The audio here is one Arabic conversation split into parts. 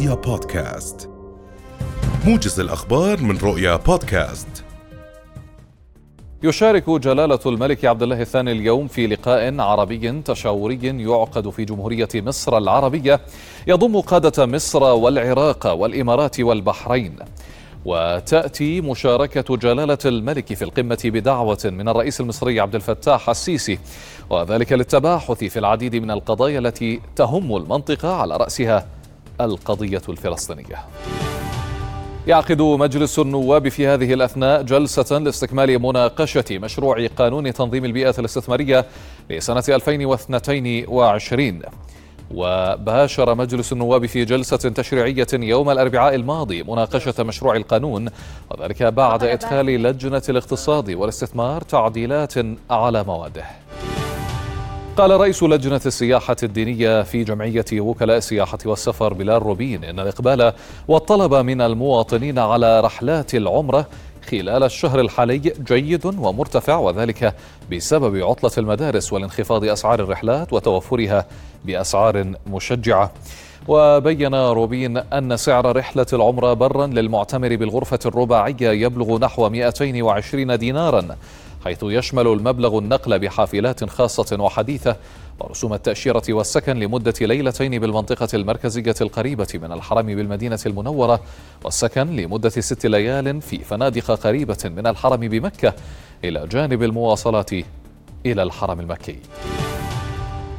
رؤيا بودكاست. موجز الأخبار من رؤيا بودكاست. يشارك جلالة الملك عبد الله الثاني اليوم في لقاء عربي تشاوري يعقد في جمهورية مصر العربية. يضم قادة مصر والعراق والإمارات والبحرين. وتأتي مشاركة جلالة الملك في القمة بدعوة من الرئيس المصري عبد الفتاح السيسي. وذلك للتباحث في العديد من القضايا التي تهم المنطقة على رأسها. القضية الفلسطينية. يعقد مجلس النواب في هذه الأثناء جلسة لاستكمال مناقشة مشروع قانون تنظيم البيئة الاستثمارية لسنة 2022 وباشر مجلس النواب في جلسة تشريعية يوم الأربعاء الماضي مناقشة مشروع القانون وذلك بعد إدخال لجنة الاقتصاد والاستثمار تعديلات على مواده قال رئيس لجنة السياحة الدينية في جمعية وكلاء السياحة والسفر بلال روبين إن الإقبال والطلب من المواطنين على رحلات العمرة خلال الشهر الحالي جيد ومرتفع وذلك بسبب عطلة المدارس والانخفاض أسعار الرحلات وتوفرها بأسعار مشجعة. وبين روبين أن سعر رحلة العمرة برا للمعتمر بالغرفة الرباعية يبلغ نحو 220 دينارا. حيث يشمل المبلغ النقل بحافلات خاصة وحديثة ورسوم التأشيرة والسكن لمدة ليلتين بالمنطقة المركزية القريبة من الحرم بالمدينة المنورة والسكن لمدة ست ليال في فنادق قريبة من الحرم بمكة إلى جانب المواصلات إلى الحرم المكي.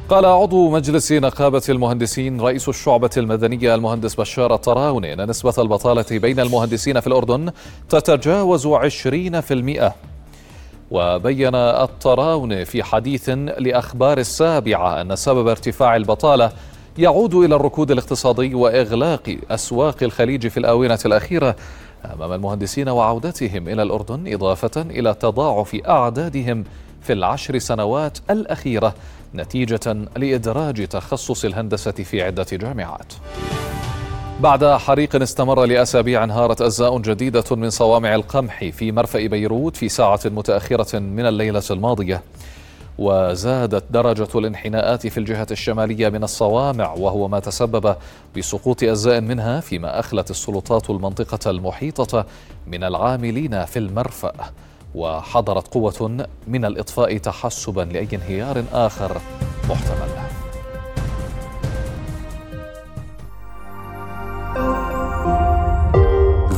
قال عضو مجلس نقابة المهندسين رئيس الشعبة المدنية المهندس بشار الطراوني أن نسبة البطالة بين المهندسين في الأردن تتجاوز 20% وبين الطراون في حديث لأخبار السابعة أن سبب ارتفاع البطالة يعود إلى الركود الاقتصادي وإغلاق أسواق الخليج في الآونة الأخيرة أمام المهندسين وعودتهم إلى الأردن إضافة إلى تضاعف أعدادهم في العشر سنوات الأخيرة نتيجة لإدراج تخصص الهندسة في عدة جامعات. بعد حريق استمر لأسابيع انهارت أجزاء جديدة من صوامع القمح في مرفأ بيروت في ساعة متأخرة من الليلة الماضية. وزادت درجة الانحناءات في الجهة الشمالية من الصوامع وهو ما تسبب بسقوط أجزاء منها فيما أخلت السلطات المنطقة المحيطة من العاملين في المرفأ. وحضرت قوة من الإطفاء تحسبا لأي انهيار آخر محتمل.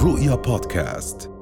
رؤيا بودكاست.